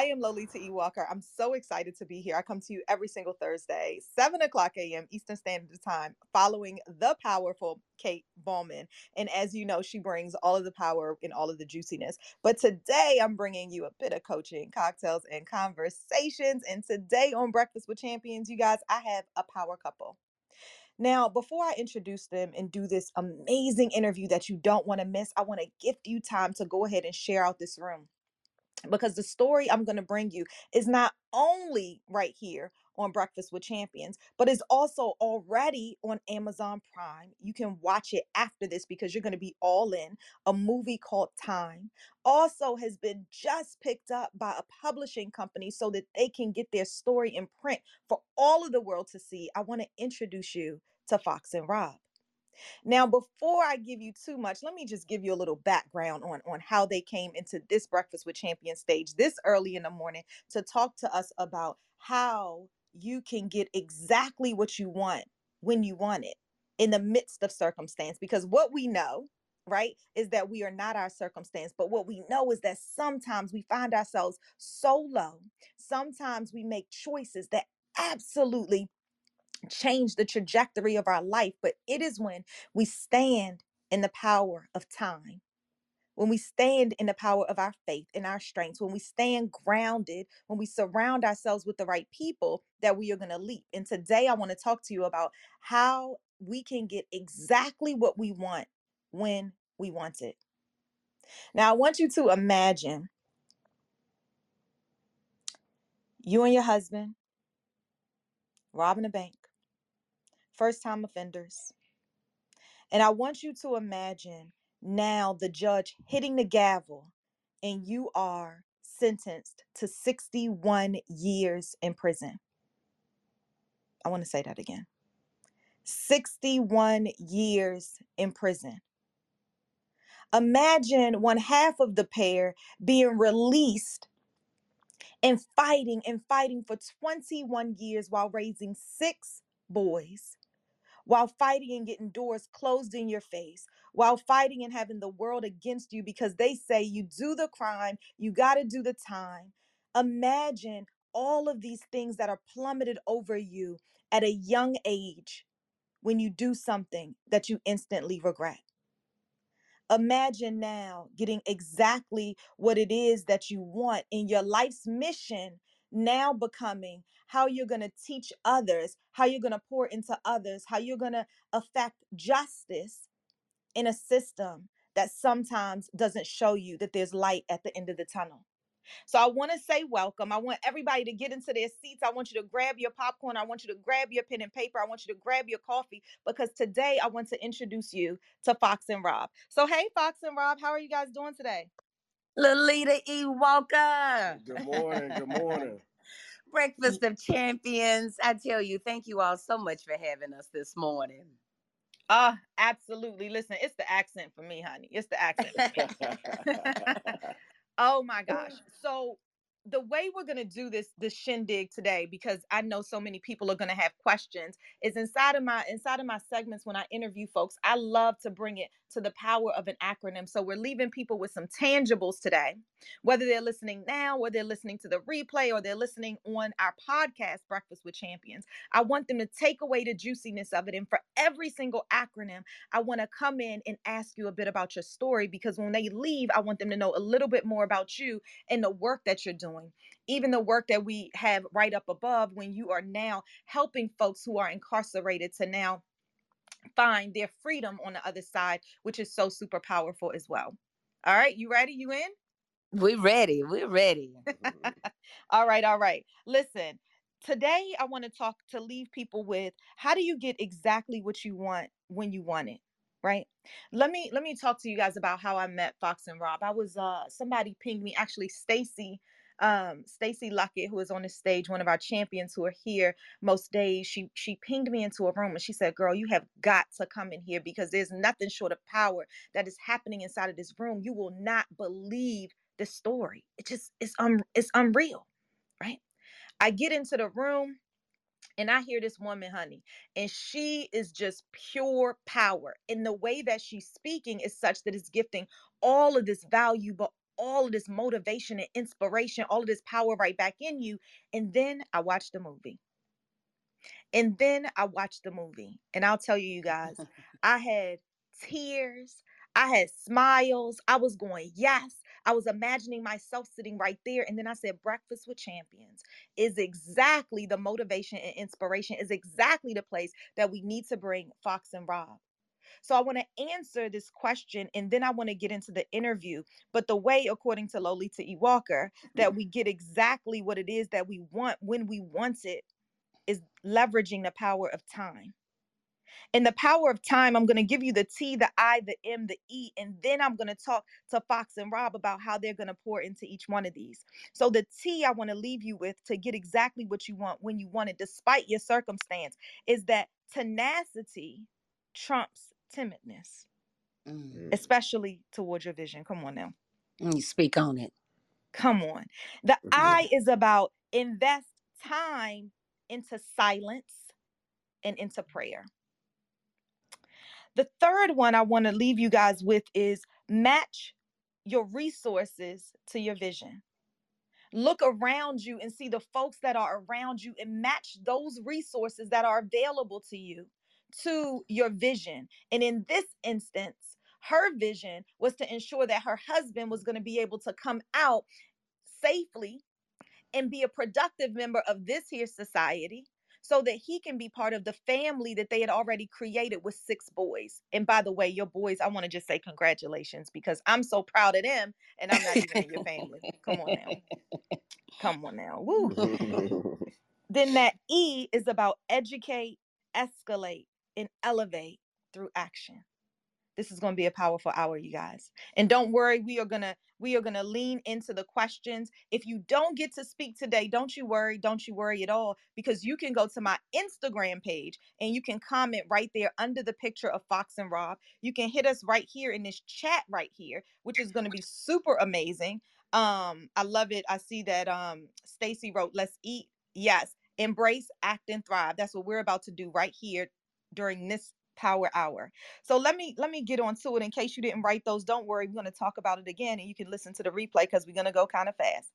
I am Lolita E. Walker. I'm so excited to be here. I come to you every single Thursday, 7 o'clock a.m. Eastern Standard Time, following the powerful Kate Bowman. And as you know, she brings all of the power and all of the juiciness. But today I'm bringing you a bit of coaching, cocktails, and conversations. And today on Breakfast with Champions, you guys, I have a power couple. Now, before I introduce them and do this amazing interview that you don't want to miss, I want to gift you time to go ahead and share out this room because the story I'm going to bring you is not only right here on Breakfast with Champions, but is also already on Amazon Prime. You can watch it after this because you're going to be all in. A movie called Time also has been just picked up by a publishing company so that they can get their story in print for all of the world to see. I want to introduce you to Fox and Rob. Now, before I give you too much, let me just give you a little background on, on how they came into this Breakfast with Champions stage this early in the morning to talk to us about how you can get exactly what you want when you want it in the midst of circumstance. Because what we know right, is that we are not our circumstance. But what we know is that sometimes we find ourselves so low. Sometimes we make choices that absolutely change the trajectory of our life. But it is when we stand in the power of time when we stand in the power of our faith and our strengths, when we stand grounded, when we surround ourselves with the right people, that we are going to leap. And today I want to talk to you about how we can get exactly what we want when we want it. Now, I want you to imagine you and your husband robbing a bank, first time offenders. And I want you to imagine now the judge hitting the gavel and you are sentenced to 61 years in prison. I want to say that again 61 years in prison. Imagine one half of the pair being released and fighting and fighting for 21 years while raising six boys while fighting and getting doors closed in your face, while fighting and having the world against you because they say you do the crime, you got to do the time. Imagine all of these things that are plummeted over you at a young age when you do something that you instantly regret. Imagine now getting exactly what it is that you want in your life's mission now becoming how you're going to teach others, how you're going to pour into others, how you're going to affect justice in a system that sometimes doesn't show you that there's light at the end of the tunnel. So I want to say welcome. I want everybody to get into their seats. I want you to grab your popcorn. I want you to grab your pen and paper. I want you to grab your coffee because today I want to introduce you to Fox and Rob. So hey Fox and Rob, how are you guys doing today? Lolita E. Walker. Good morning. Good morning. Breakfast of Champions. I tell you, thank you all so much for having us this morning. Uh, absolutely. Listen, it's the accent for me, honey. It's the accent. oh my gosh. So the way we're going to do this this shindig today because i know so many people are going to have questions is inside of my inside of my segments when i interview folks i love to bring it to the power of an acronym so we're leaving people with some tangibles today whether they're listening now or they're listening to the replay or they're listening on our podcast breakfast with champions i want them to take away the juiciness of it and for every single acronym i want to come in and ask you a bit about your story because when they leave i want them to know a little bit more about you and the work that you're doing. Even the work that we have right up above when you are now helping folks who are incarcerated to now find their freedom on the other side, which is so super powerful as well. All right, you ready? You in? We're ready. We're ready. all right, all right. Listen, today I want to talk to leave people with how do you get exactly what you want when you want it? Right. Let me let me talk to you guys about how I met Fox and Rob. I was uh somebody pinged me, actually Stacy um, Stacy Luckett, who is on the stage, one of our champions who are here most days, she she pinged me into a room and she said, "Girl, you have got to come in here because there's nothing short of power that is happening inside of this room. You will not believe the story. It just it's um it's unreal, right?" I get into the room and I hear this woman, honey, and she is just pure power. And the way that she's speaking is such that it's gifting all of this value, but all of this motivation and inspiration, all of this power right back in you. And then I watched the movie. And then I watched the movie. And I'll tell you, you guys, I had tears. I had smiles. I was going, yes. I was imagining myself sitting right there. And then I said, Breakfast with Champions is exactly the motivation and inspiration, is exactly the place that we need to bring Fox and Rob. So I want to answer this question and then I want to get into the interview. But the way, according to Lolita E. Walker, mm. that we get exactly what it is that we want when we want it is leveraging the power of time. In the power of time, I'm going to give you the T, the I, the M, the E, and then I'm going to talk to Fox and Rob about how they're going to pour into each one of these. So, the T I want to leave you with to get exactly what you want when you want it, despite your circumstance, is that tenacity trumps timidness, mm. mm. especially towards your vision. Come on now. Mm, you speak on it. Come on. The mm-hmm. I is about invest time into silence and into prayer. The third one I want to leave you guys with is match your resources to your vision. Look around you and see the folks that are around you and match those resources that are available to you to your vision. And in this instance, her vision was to ensure that her husband was going to be able to come out safely and be a productive member of this here society so that he can be part of the family that they had already created with six boys. And by the way, your boys, I want to just say congratulations because I'm so proud of them and I'm not even in your family. Come on now. Come on now. Woo. then that E is about educate, escalate, and elevate through action. This is going to be a powerful hour, you guys. And don't worry, we are going to we are going to lean into the questions. If you don't get to speak today, don't you worry, don't you worry at all because you can go to my Instagram page and you can comment right there under the picture of Fox and Rob. You can hit us right here in this chat right here, which is going to be super amazing. Um I love it. I see that um Stacy wrote, "Let's eat." Yes, embrace, act and thrive. That's what we're about to do right here during this power hour. So let me let me get on to it in case you didn't write those. Don't worry, we're going to talk about it again and you can listen to the replay because we're going to go kind of fast.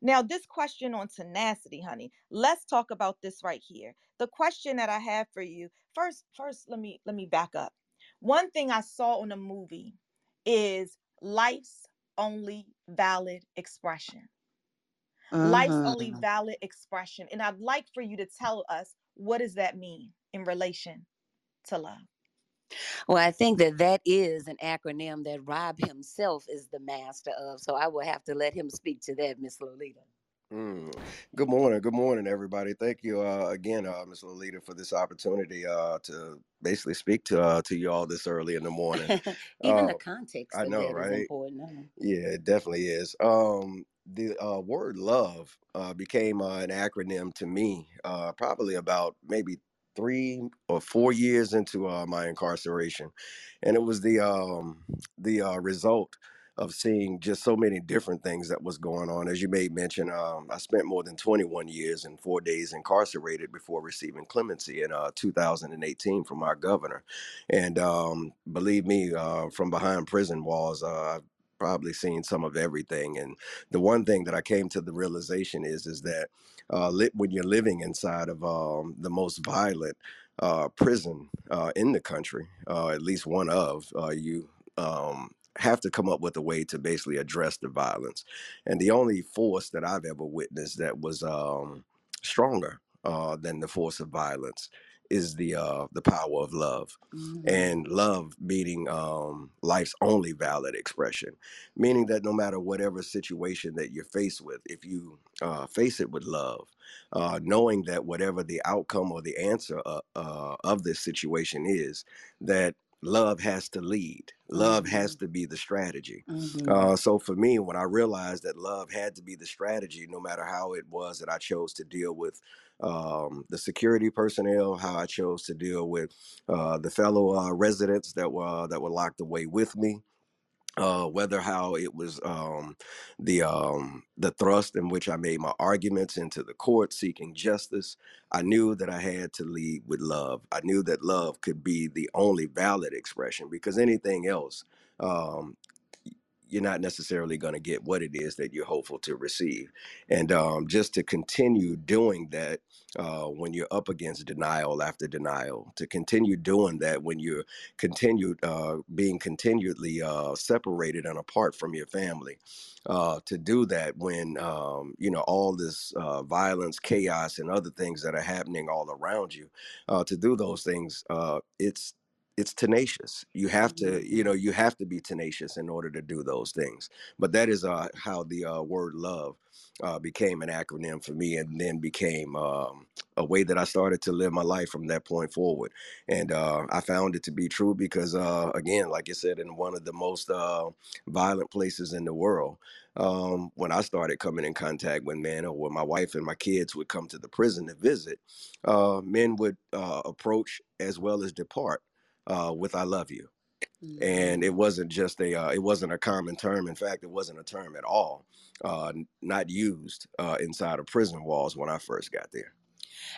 Now, this question on tenacity, honey. Let's talk about this right here. The question that I have for you. First, first let me let me back up. One thing I saw in a movie is life's only valid expression. Life's only Mhm. valid expression. And I'd like for you to tell us what does that mean in relation to love? Well, I think that that is an acronym that Rob himself is the master of. So I will have to let him speak to that, Miss Lolita. Mm. Good morning. Good morning, everybody. Thank you uh, again, uh, Ms. Lolita, for this opportunity uh, to basically speak to uh, to you all this early in the morning. Even Uh, the context I of know, that is right? important. Yeah, it definitely is. Um, the uh, word love uh, became uh, an acronym to me uh, probably about maybe three or four years into uh, my incarceration, and it was the um, the uh, result of seeing just so many different things that was going on. As you made mention, um, I spent more than 21 years and four days incarcerated before receiving clemency in uh, 2018 from our governor. And um, believe me, uh, from behind prison walls, uh, probably seen some of everything. And the one thing that I came to the realization is, is that uh, li- when you're living inside of um, the most violent uh, prison uh, in the country, uh, at least one of, uh, you um, have to come up with a way to basically address the violence. And the only force that I've ever witnessed that was um, stronger uh, than the force of violence is the uh, the power of love Mhm. and love meaning um, life's only valid expression meaning that no matter whatever situation that you're faced with if you uh, face it with love uh, knowing that whatever the outcome or the answer uh, uh, of this situation is that love has to lead. Love has to be the strategy. Mhm. uh, so for me, when I realized that love had to be the strategy, no matter how it was that I chose to deal with um, the security personnel, how I chose to deal with uh, the fellow uh, residents that were that were locked away with me, uh, whether how it was um, the um, the thrust in which I made my arguments into the court seeking justice. I knew that I had to lead with love. I knew that love could be the only valid expression because anything else. Um, you're not necessarily going to get what it is that you're hopeful to receive. And um, just to continue doing that uh, when you're up against denial after denial, to continue doing that when you're continued uh, being continually uh, separated and apart from your family, uh, to do that when um, you know all this uh, violence, chaos, and other things that are happening all around you, uh, to do those things, it's it's tenacious. You have to you know you have to be tenacious in order to do those things. But that is uh, how the uh, word love uh, became an acronym for me and then became um, a way that i started to live my life from that point forward. And uh, i found it to be true because uh, again like i said in one of the most uh, violent places in the world um, when i started coming in contact with men or when my wife and my kids would come to the prison to visit uh, men would uh, approach as well as depart uh, with "I love you," and Mhm. it wasn't just a uh, it wasn't a common term. In fact, it wasn't a term at all, uh, not used uh, inside of prison walls when I first got there.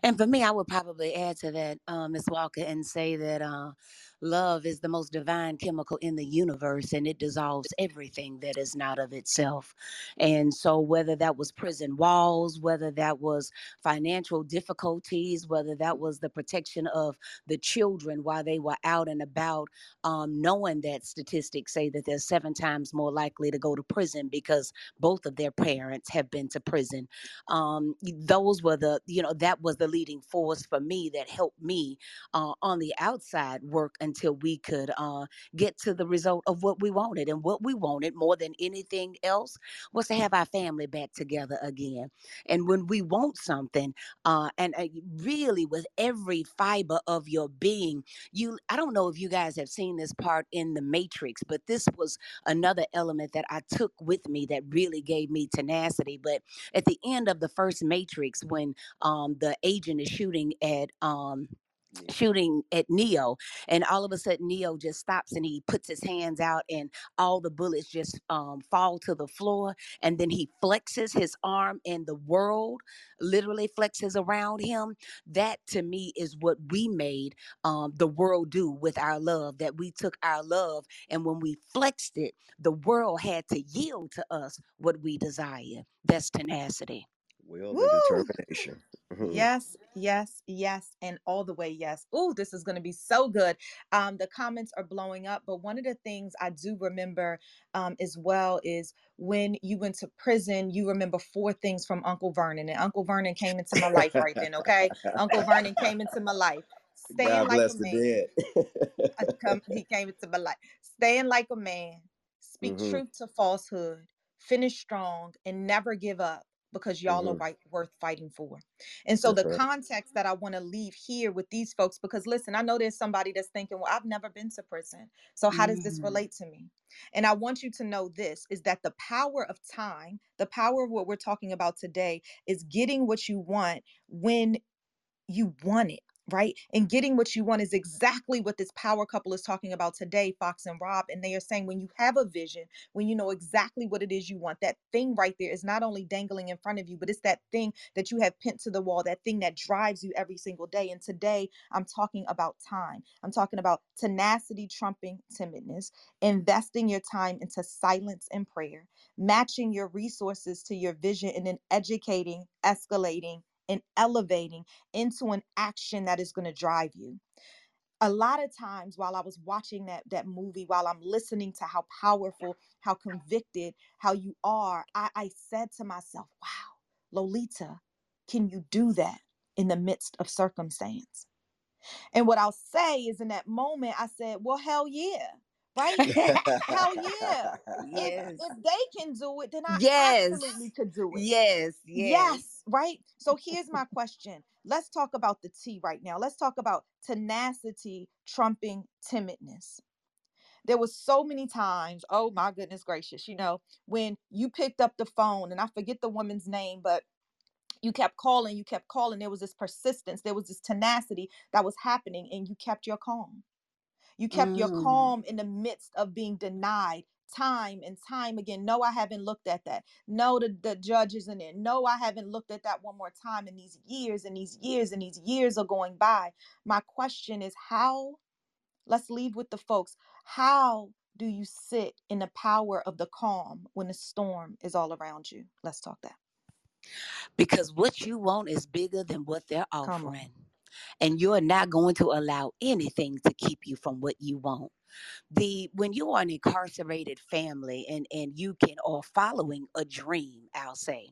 And for me, I would probably add to that, uh, Ms. Walker, and say that uh, love is the most divine chemical in the universe and it dissolves everything that is not of itself. And so, whether that was prison walls, whether that was financial difficulties, whether that was the protection of the children while they were out and about, um, knowing that statistics say that they're seven times more likely to go to prison because both of their parents have been to prison. Um, those were the, you know, that was the leading force for me that helped me uh, on the outside work until we could uh, get to the result of what we wanted. And what we wanted more than anything else was to have our family back together again. And when we want something, uh, and uh, really with every fiber of your being, you, I don't know if you guys have seen this part in the Matrix, but this was another element that I took with me that really gave me tenacity. But at the end of the first Matrix, when um, the agent is shooting at, um, shooting at Neo, and all of a sudden Neo just stops and he puts his hands out, and all the bullets just um, fall to the floor, and then he flexes his arm, and the world literally flexes around him. That to me is what we made um, the world do with our love. That we took our love, and when we flexed it, the world had to yield to us what we desire. That's tenacity. Will and determination. Mhm. Yes, yes, yes, and all the way yes. Oh, this is going to be so good. Um, the comments are blowing up, but one of the things I do remember um, as well is when you went to prison, you remember four things from Uncle Vernon, and Uncle Vernon came into my life right then. Okay, Uncle Vernon came into my life. Staying God like a man. Come, he came into my life. Staying like a man, speak Mhm. truth to falsehood, finish strong, and never give up because y'all are Mhm. right, worth fighting for. And so That's the right. context that I want to leave here with these folks, because listen, I know there's somebody that's thinking, well, I've never been to prison. So how does this Mhm. relate to me? And I want you to know this is that the power of time, the power of what we're talking about today is getting what you want when you want it, right? And getting what you want is exactly what this power couple is talking about today, Fox and Rob. And they are saying when you have a vision, when you know exactly what it is you want, that thing right there is not only dangling in front of you, but it's that thing that you have pinned to the wall, that thing that drives you every single day. And today I'm talking about time. I'm talking about tenacity trumping timidness, investing your time into silence and prayer, matching your resources to your vision, and then educating, escalating, and elevating into an action that is going to drive you. A lot of times while i was watching that that movie while i'm listening to how powerful how convicted how you are i, I said to myself wow lolita can you do that in the midst of circumstance? And what i'll say is in that moment i said well hell yeah right hell yeah if yes. if they can do it then i Yes. absolutely could do it Yes. Yes. Yes, right? So here's my question. Let's talk about the T right now. Let's talk about tenacity trumping timidness. There was so many times, oh my goodness gracious, you know, when you picked up the phone and I forget the woman's name, but you kept calling, you kept calling. There was this persistence, there was this tenacity that was happening, and you kept your calm. You kept your Mm. calm in the midst of being denied time and time again. No, I haven't looked at that. No, the, the judge isn't in. No, I haven't looked at that one more time in these years and these years and these years are going by. My question is how, let's leave with the folks, how do you sit in the power of the calm when the storm is all around you? Let's talk that. Because what you want is bigger than what they're offering. And you're not going to allow anything to keep you from what you want. The when you are an incarcerated family and and you can or following a dream, I'll say,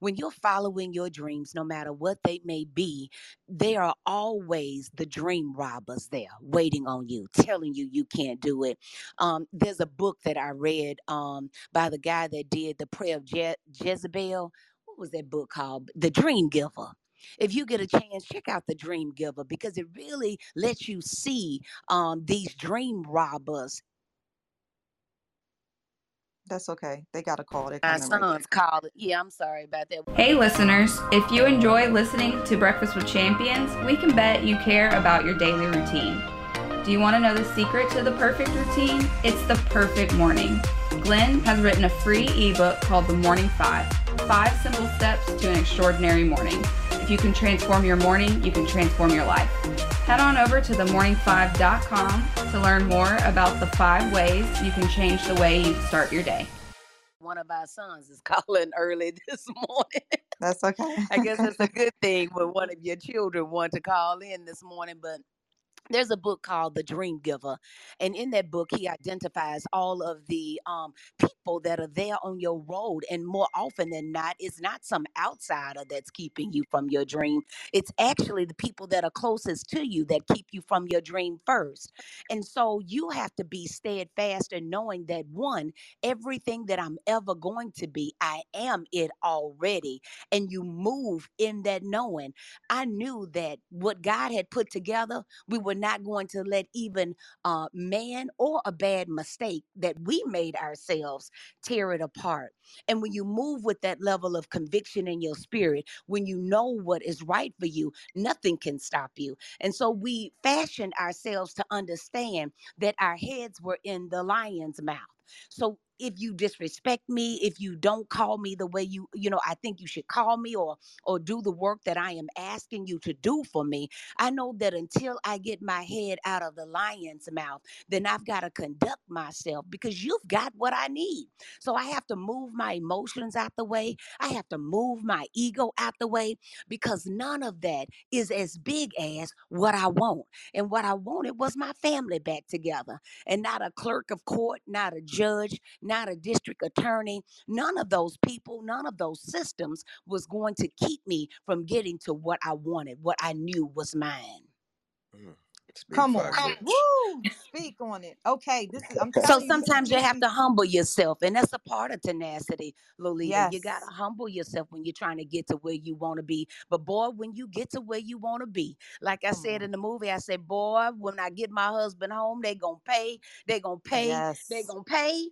when you're following your dreams, no matter what they may be, there are always the dream robbers there waiting on you, telling you you can't do it. Um, there's a book that I read um, by the guy that did the prayer of Je- Jezebel. What was that book called? The Dream Giver. If you get a chance, check out the Dream Giver because it really lets you see um, these dream robbers. That's okay. They got a call. They're My coming right son's called it. Yeah, I'm sorry about that. Hey, listeners, if you enjoy listening to Breakfast with Champions, we can bet you care about your daily routine. Do you want to know the secret to the perfect routine? It's the perfect morning. Glenn has written a free ebook called The Morning Five Five Simple Steps to an Extraordinary Morning. If you can transform your morning, you can transform your life. Head on over to themorning5.com to learn more about the five ways you can change the way you start your day. One of our sons is calling early this morning. That's okay. I guess it's a good thing when one of your children want to call in this morning, but there's a book called The Dream Giver. And in that book, he identifies all of the um, people that are there on your road. And more often than not, it's not some outsider that's keeping you from your dream. It's actually the people that are closest to you that keep you from your dream first. And so you have to be steadfast in knowing that one, everything that I'm ever going to be, I am it already. And you move in that knowing. I knew that what God had put together, we were not going to let even uh, man or a bad mistake that we made ourselves tear it apart. And when you move with that level of conviction in your spirit, when you know what is right for you, nothing can stop you. And so we fashioned ourselves to understand that our heads were in the lion's mouth. So if you disrespect me, if you don't call me the way you, you know, I think you should call me or or do the work that I am asking you to do for me, I know that until I get my head out of the lion's mouth, then I've got to conduct myself because you've got what I need. So I have to move my emotions out the way. I have to move my ego out the way because none of that is as big as what I want. And what I wanted was my family back together and not a clerk of court, not a judge, not a district attorney. None of those people, none of those systems was going to keep me from getting to what I wanted, what I knew was mine. Mm, speak Come on. facts. Woo! Speak on it. Okay. This is I'm So telling you, sometimes you have to humble yourself, and that's a part of tenacity, Lolita. You got to humble yourself when you're trying to get to where you want to be. But boy, when you get to where you want to be, like I Come said in the movie, I said, boy, when I get my husband home, they gonna pay, they gonna pay, they Yes. gonna pay.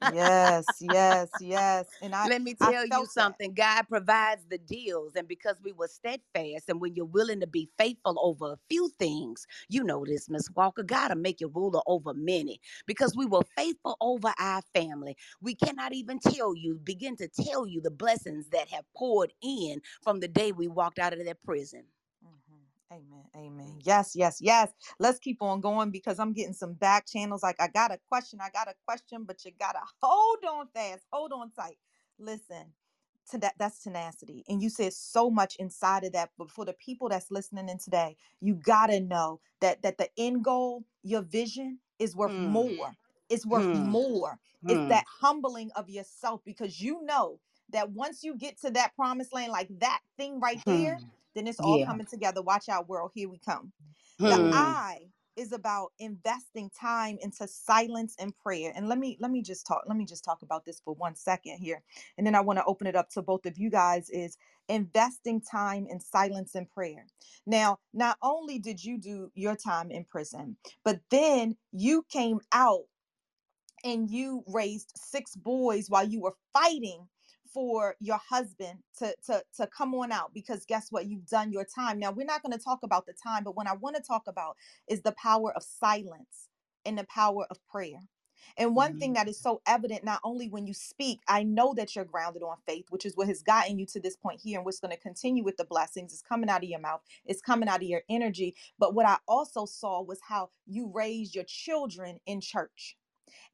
Yes. Yes. Yes. And I Let me tell you felt that. something. God provides the deals, and because we were steadfast, and when you're willing to be faithful over a few things, you know this, Miss Walker. God to make you ruler over many. Because we were faithful over our family, we cannot even tell you, begin to tell you the blessings that have poured in from the day we walked out of that prison. Mhm. Amen. Amen. Yes, yes, yes. Let's keep on going because I'm getting some back channels. Like, I got a question. I got a question, but you got to hold on fast. Hold on tight. Listen, to that, that's tenacity. And you said so much inside of that. But for the people that's listening in today, you got to know that, that the end goal, your vision is worth Hmm. more. It's worth Hmm. more. It's Hmm. that humbling of yourself because you know that once you get to that promised land, like that thing right there, Hmm. then it's all Yeah. coming together. Watch out, world. Here we come. The Hmm. Is about investing time into silence and prayer. And let me let me just talk let me just talk about this for one second here. And then I want to open it up to both of you guys is investing time in silence and prayer. Now, not only did you do your time in prison, but then you came out and you raised six boys while you were fighting for your husband to to to come on out because guess what? You've done your time. Now we're not going to talk about the time but what i want to talk about is the power of silence and the power of prayer. And one thing Mhm. that is so evident not only when you speak i know that you're grounded on faith which is what has gotten you to this point here and what's going to continue with the blessings. Is coming out of your mouth. It's coming out of your energy. But what i also saw was how you raised your children in church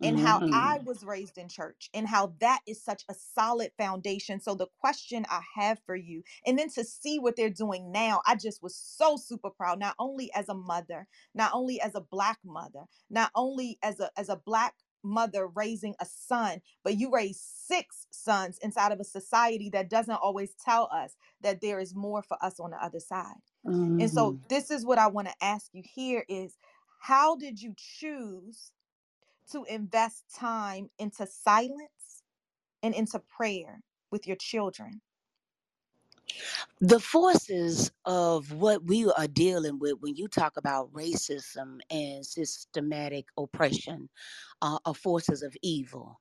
and how I Mhm. was raised in church and how that is such a solid foundation. So, the question I have for you, and then to see what they're doing now, I just was so super proud, not only as a mother, not only as a black mother, not only as a as a black mother raising a son, but you raised six sons inside of a society that doesn't always tell us that there is more for us on the other side. And so Mhm. this is what I want to ask you here is how did you choose to invest time into silence and into prayer with your children? the forces of what we are dealing with when you talk about racism and systematic oppression uh, are forces of evil.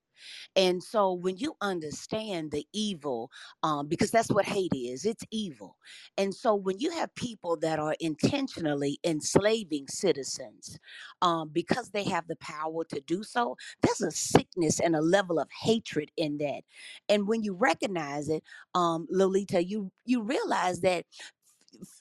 And so when you understand the evil, um, because that's what hate is, it's evil. And so when you have people that are intentionally enslaving citizens um, because they have the power to do so, there's a sickness and a level of hatred in that. And when you recognize it, um, Lolita, you you realize that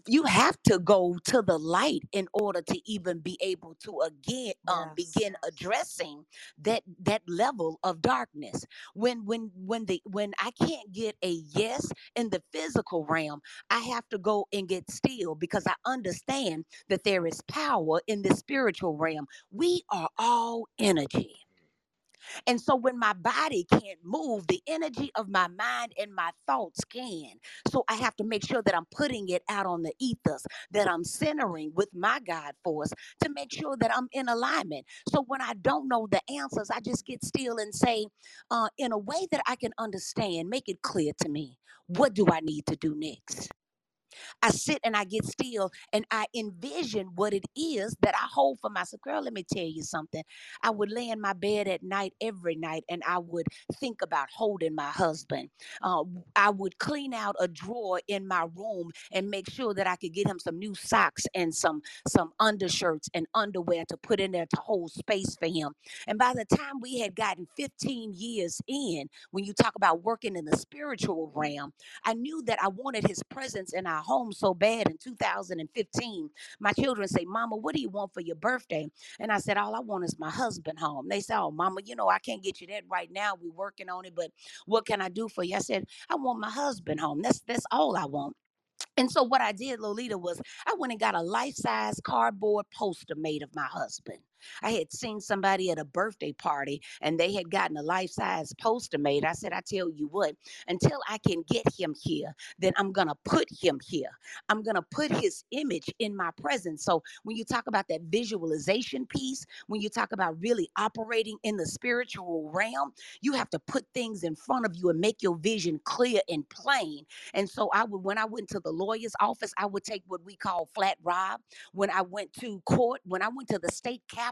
you have to go to the light in order to even be able to again um, Yes. begin addressing that that level of darkness. When when when the when i can't get a yes in the physical realm i have to go and get still because i understand that there is power in the spiritual realm. We are all energy and so when my body can't move, the energy of my mind and my thoughts can. So I have to make sure that I'm putting it out on the ethos, that I'm centering with my God force to make sure that I'm in alignment. So when I don't know the answers, I just get still and say, uh, in a way that I can understand, make it clear to me, what do I need to do next? I sit and I get still and I envision what it is that I hold for myself. Girl, let me tell you something. I would lay in my bed at night every night and I would think about holding my husband. Uh, I would clean out a drawer in my room and make sure that I could get him some new socks and some some undershirts and underwear to put in there to hold space for him. And by the time we had gotten 15 years in, when you talk about working in the spiritual realm, I knew that I wanted his presence in our home so bad in 2015. My children say, Mama, what do you want for your birthday? And I said, All I want is my husband home. They say, Oh, Mama, you know, I can't get you that right now. We're working on it, but what can I do for you? I said, I want my husband home. That's that's all I want. And so what I did, Lolita, was I went and got a life-size cardboard poster made of my husband. I had seen somebody at a birthday party and they had gotten a life-size poster made. I said, I tell you what, until I can get him here, then I'm gonna put him here. I'm gonna put his image in my presence. So when you talk about that visualization piece, when you talk about really operating in the spiritual realm, you have to put things in front of you and make your vision clear and plain. And so I would, when I went to the lawyer's office, I would take what we call flat rob. When I went to court, when I went to the state capitol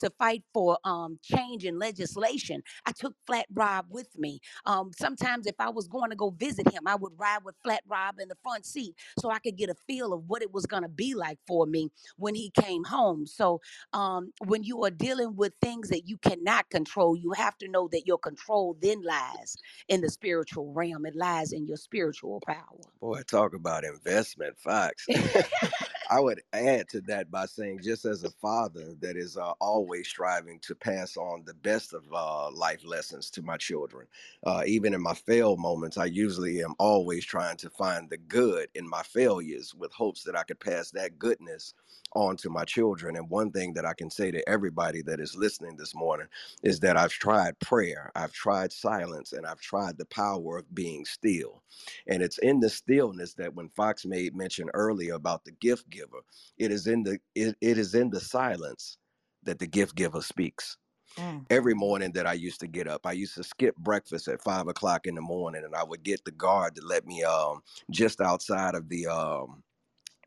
to fight for um, change in legislation, I took flat rob with me. Um, sometimes if I was going to go visit him, I would ride with flat rob in the front seat so I could get a feel of what it was going to be like for me when he came home. So um, when you are dealing with things that you cannot control, you have to know that your control then lies in the spiritual realm. It lies in your spiritual power. Boy, talk about investment facts. I would add to that by saying, just as a father that is uh, always striving to pass on the best of uh, life lessons to my children, uh, even in my fail moments, I usually am always trying to find the good in my failures with hopes that I could pass that goodness on to my children. And one thing that I can say to everybody that is listening this morning is that I've tried prayer, I've tried silence, and I've tried the power of being still. And it's in the stillness that when Fox made mention earlier about the gift giver, it is in the it, it is in the silence that the gift giver speaks. Mm. Every morning that I used to get up, I used to skip breakfast at five o'clock in the morning, and I would get the guard to let me um just outside of the um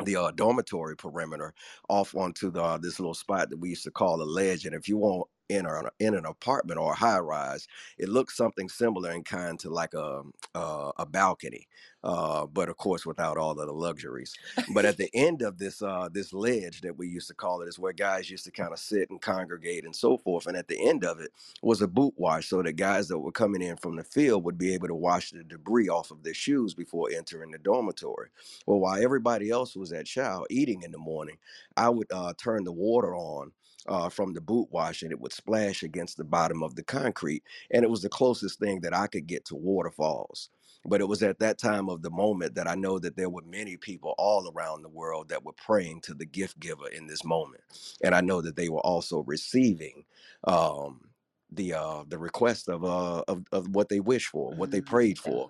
the uh, dormitory perimeter off onto the uh, this little spot that we used to call a ledge. And if you want in an in an apartment or a high rise, it looks something similar in kind to like a uh, a balcony, uh, but of course without all of the luxuries. But at the end of this uh, this ledge that we used to call it is where guys used to kind of sit and congregate and so forth. And at the end of it was a boot wash, so the guys that were coming in from the field would be able to wash the debris off of their shoes before entering the dormitory. Well, while everybody else was at chow eating in the morning, I would uh, turn the water on uh, from the boot wash and it would splash against the bottom of the concrete. And it was the closest thing that I could get to waterfalls. But it was at that time of the moment that I know that there were many people all around the world that were praying to the gift giver in this moment. And I know that they were also receiving um, the uh, the request of, uh, of of what they wished for, what they prayed for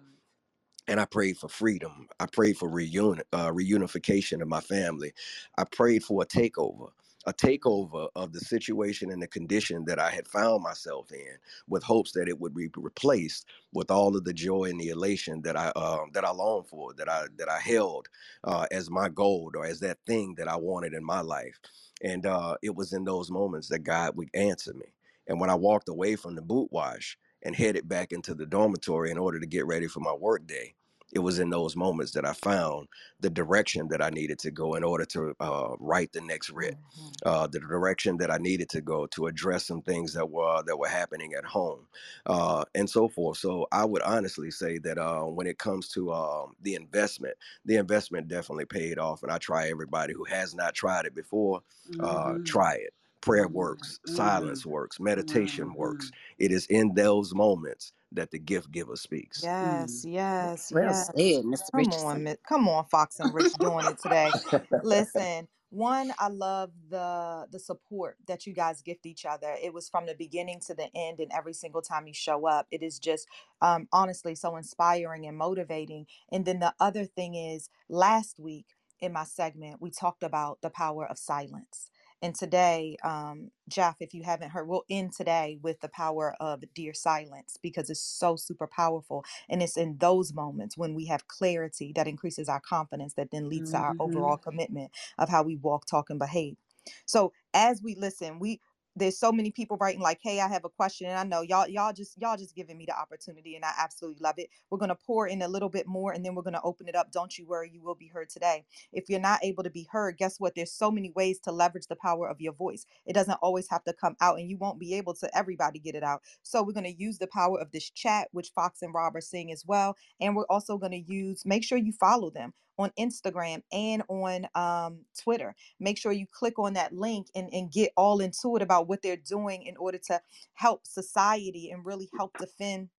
and I prayed for freedom. I prayed for reuni- uh, reunification of my family. I prayed for a takeover, a takeover of the situation and the condition that I had found myself in, with hopes that it would be replaced with all of the joy and the elation that I um, that I longed for, that I that I held uh, as my goal or as that thing that I wanted in my life. And uh, it was in those moments that God would answer me. And when I walked away from the boot wash and headed back into the dormitory in order to get ready for my work day, it was in those moments that I found the direction that I needed to go in order to uh, write the next writ, Mhm. uh, the direction that I needed to go to address some things that were that were happening at home, uh, and so forth. So I would honestly say that uh, when it comes to um, the investment, the investment definitely paid off, and I try everybody who has not tried it before, uh, Mhm. try it. Prayer works, Mhm. silence works, meditation works. Mhm. It is in those moments that the gift giver speaks. Yes, Mm. yes, Well yes. said, Mr. Come on, Richardson. Mi- come on, Fox and Rich doing it today. Listen, one, I love the the support that you guys gift each other. It was from the beginning to the end, and every single time you show up, it is just um, honestly so inspiring and motivating. And then the other thing is, last week in my segment, we talked about the power of silence. And today, um, Jeff, if you haven't heard, we'll end today with the power of dear silence because it's so super powerful. And it's in those moments when we have clarity that increases our confidence, that then leads to our Mhm. overall commitment of how we walk, talk, and behave. So as we listen, we there's so many people writing like, "Hey, I have a question," and I know y'all y'all just y'all just giving me the opportunity, and I absolutely love it. We're gonna pour in a little bit more, and then we're gonna open it up. Don't you worry, you will be heard today. If you're not able to be heard, guess what? There's so many ways to leverage the power of your voice. It doesn't always have to come out, and you won't be able to everybody get it out. So we're gonna use the power of this chat, which Fox and Rob are seeing as well, and we're also gonna use. Make sure you follow them on Instagram and on um, Twitter. Make sure you click on that link and, and get all into it about what they're doing in order to help society and really help defend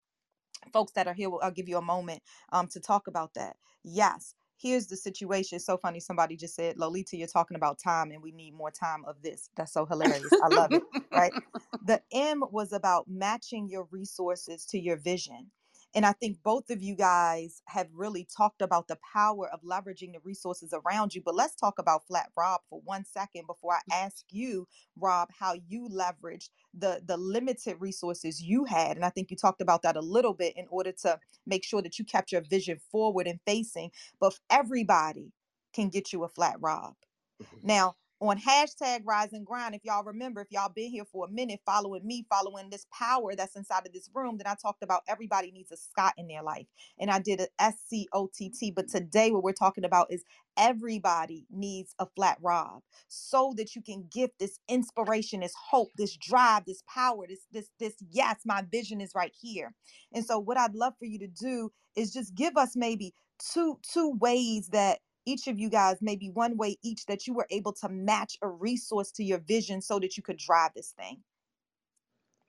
folks that are here. I'll give you a moment um, to talk about that. Yes here's the situation. It's so funny somebody just said lolita you're talking about time and we need more time of this. That's so hilarious. I love it right? The m was about matching your resources to your vision and I think both of you guys have really talked about the power of leveraging the resources around you. But let's talk about Flat Rob for one second before I mm-hmm. ask you, Rob, how you leveraged the the limited resources you had. And I think you talked about that a little bit in order to make sure that you kept your vision forward and facing. But everybody can get you a Flat Rob. Mm-hmm. Now, on hashtag rise and grind, if y'all remember, if y'all been here for a minute following me, following this power that's inside of this room, then I talked about everybody needs a Scott in their life. And I did a S C O T T. But today, what we're talking about is everybody needs a flat Rob so that you can give this inspiration, this hope, this drive, this power, this, this, this, yes, my vision is right here. And so, what I'd love for you to do is just give us maybe two two ways that each of you guys maybe one way each that you were able to match a resource to your vision so that you could drive this thing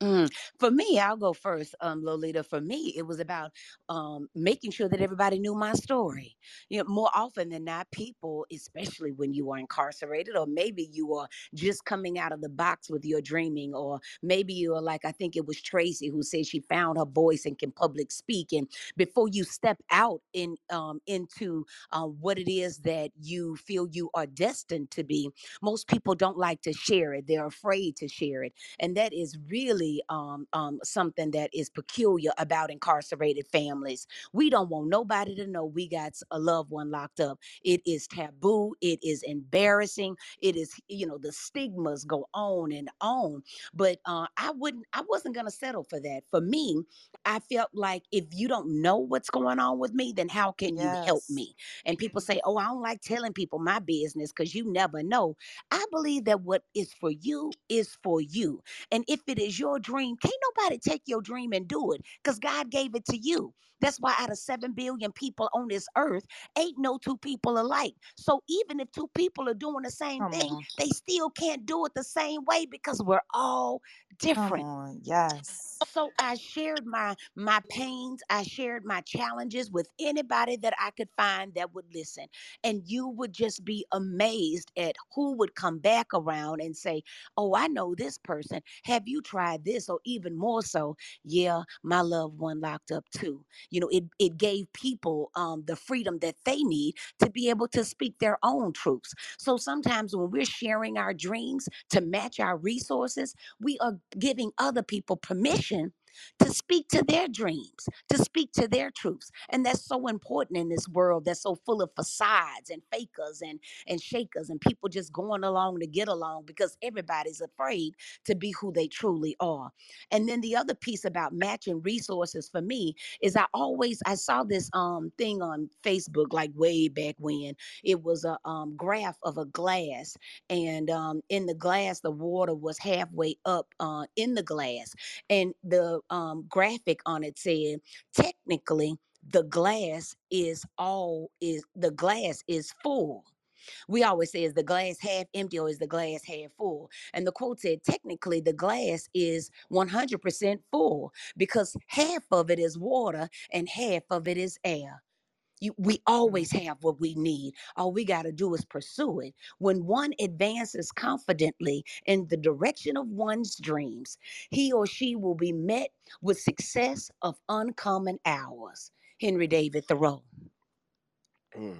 Mm. For me, I'll go first, um, Lolita. For me, it was about um, making sure that everybody knew my story. You know, more often than not, people, especially when you are incarcerated, or maybe you are just coming out of the box with your dreaming, or maybe you are like I think it was Tracy who said she found her voice and can public speak. And before you step out in um, into uh, what it is that you feel you are destined to be, most people don't like to share it. They're afraid to share it and that is really um, um, something that is peculiar about incarcerated families. We don't want nobody to know we got a loved one locked up. It is taboo. It is embarrassing. It is, you know, the stigmas go on and on. But uh, I wouldn't, I wasn't gonna settle for that. For me, I felt like if you don't know what's going on with me, then how can you help me? And people say, "Oh, I don't like telling people my business because you never know." I believe that what is for you is for you. And if it is your dream, can't nobody take your dream and do it because God gave it to you. That's why out of 7 billion people on this earth, ain't no two people alike. So even if two people are doing the same come thing, on they still can't do it the same way because we're all different on yes so I shared my my pains, I shared my challenges with anybody that I could find that would listen. And you would just be amazed at who would come back around and say, "Oh, I know this person. Have you tried this?" or even more so, "Yeah, my loved one locked up too." You know, it it gave people um the freedom that they need to be able to speak their own truths. So sometimes when we're sharing our dreams to match our resources, we are giving other people permission to speak to their dreams, to speak to their truths. And that's so important in this world that's so full of facades and fakers and, and shakers and people just going along to get along because everybody's afraid to be who they truly are. And then the other piece about matching resources for me is I always I saw this um thing on Facebook like way back when it was a um, graph of a glass and um, in the glass the water was halfway up uh, in the glass and the um, graphic on it said technically the glass is all is the glass is full. We always say is the glass half empty or is the glass half full? And the quote said technically the glass is 100% full because half of it is water and half of it is air you, we always have what we need. All we got to do is pursue it. When one advances confidently in the direction of one's dreams, he or she will be met with success of uncommon hours. Henry David Thoreau. Mm.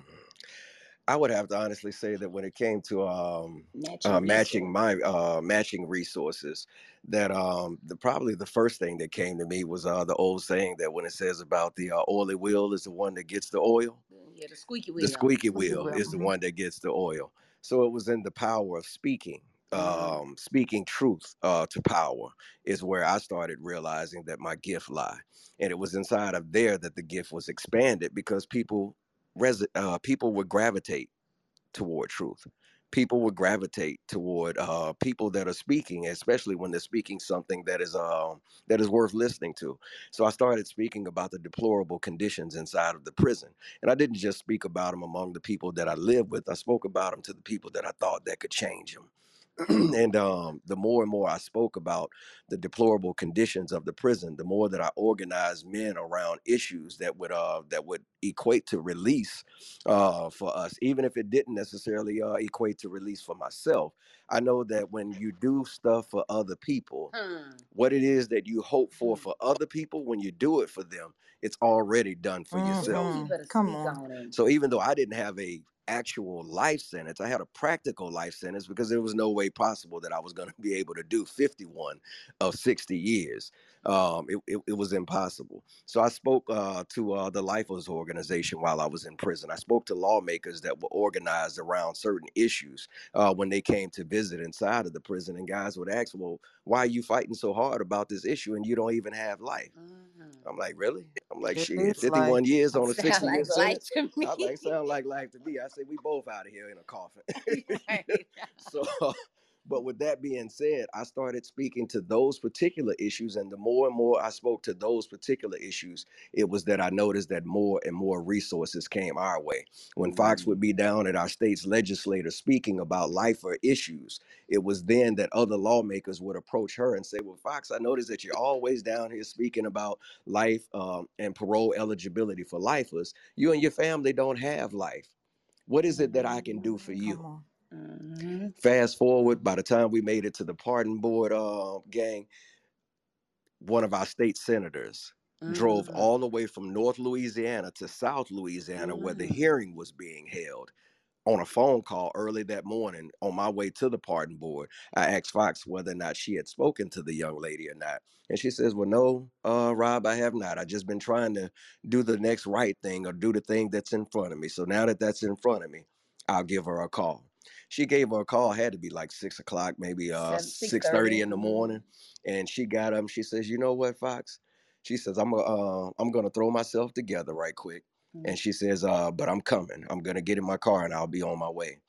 I would have to honestly say that when it came to um, Matching uh, matching my uh, matching resources, that um, the probably the first thing that came to me was uh, the old saying that when it says about the uh, oily wheel is the one that gets the oil, Yeah, the squeaky wheel. squeaky Squeaky wheel is the mhm. one that gets the oil. So it was in the power of speaking, Mm. um, speaking truth uh, to power is where I started realizing that my gift lie, and it was inside of there that the gift was expanded because people, res- uh, people would gravitate toward truth. People would gravitate toward uh, people that are speaking, especially when they're speaking something that is um, that is worth listening to. So I started speaking about the deplorable conditions inside of the prison, and I didn't just speak about them among the people that I live with. I spoke about them to the people that I thought that could change them. and um, the more and more I spoke about the deplorable conditions of the prison, the more that I organized men around issues that would uh, that would equate to release uh, for us, even if it didn't necessarily uh, equate to release for myself. I know that when you do stuff for other people, Hmm. what it is that you hope for Mm. for other people, when you do it for them, it's already done for Mhm. yourself. You Come on. on. So even though I didn't have a actual life sentence, I had a practical life sentence because there was no way possible that I was going to be able to do 51 of 60 years. Um, it, it, it was impossible. So I spoke uh, to uh, the Lifers organization while I was in prison. I spoke to lawmakers that were organized around certain issues uh, when they came to visit inside of the prison. And guys would ask, well, why are you fighting so hard about this issue and you don't even have life? Mhm. I'm like, really? I'm like, It shit, 51 like years on a Sound 60 year like sentence? to me. I like sound like life to me. I say we both out of here in a coffin. Right. so, but with that being said, I started speaking to those particular issues, and the more and more I spoke to those particular issues, it was that I noticed that more and more resources came our way. When Fox would Mm. be down at our state's legislature speaking about life or issues, it was then that other lawmakers would approach her and say, "Well, Fox, I noticed that you're always down here speaking about life um, and parole eligibility for lifers. You and your family don't have life. What is it that I can do for you?" Mhm. Fast forward, by the time we made it to the pardon board uh, gang, one of our state senators drove Mhm. all the way from North Louisiana to South Louisiana, where the Mhm. hearing was being held. On a phone call early that morning, on my way to the pardon board, I asked Fox whether or not she had spoken to the young lady or not. And she says, Well, no, uh, Rob, I have not. i just been trying to do the next right thing or do the thing that's in front of me. So now that that's in front of me, I'll give her a call. She gave her a call, had to be like six o'clock, maybe uh six thirty in the Mhm. morning. And she got up. She says, "You know what, Fox?" She says, "I'm uh, uh, I'm gonna throw myself together right quick." Mm. And she says, uh, "But I'm coming. I'm gonna get in my car and I'll be on my way."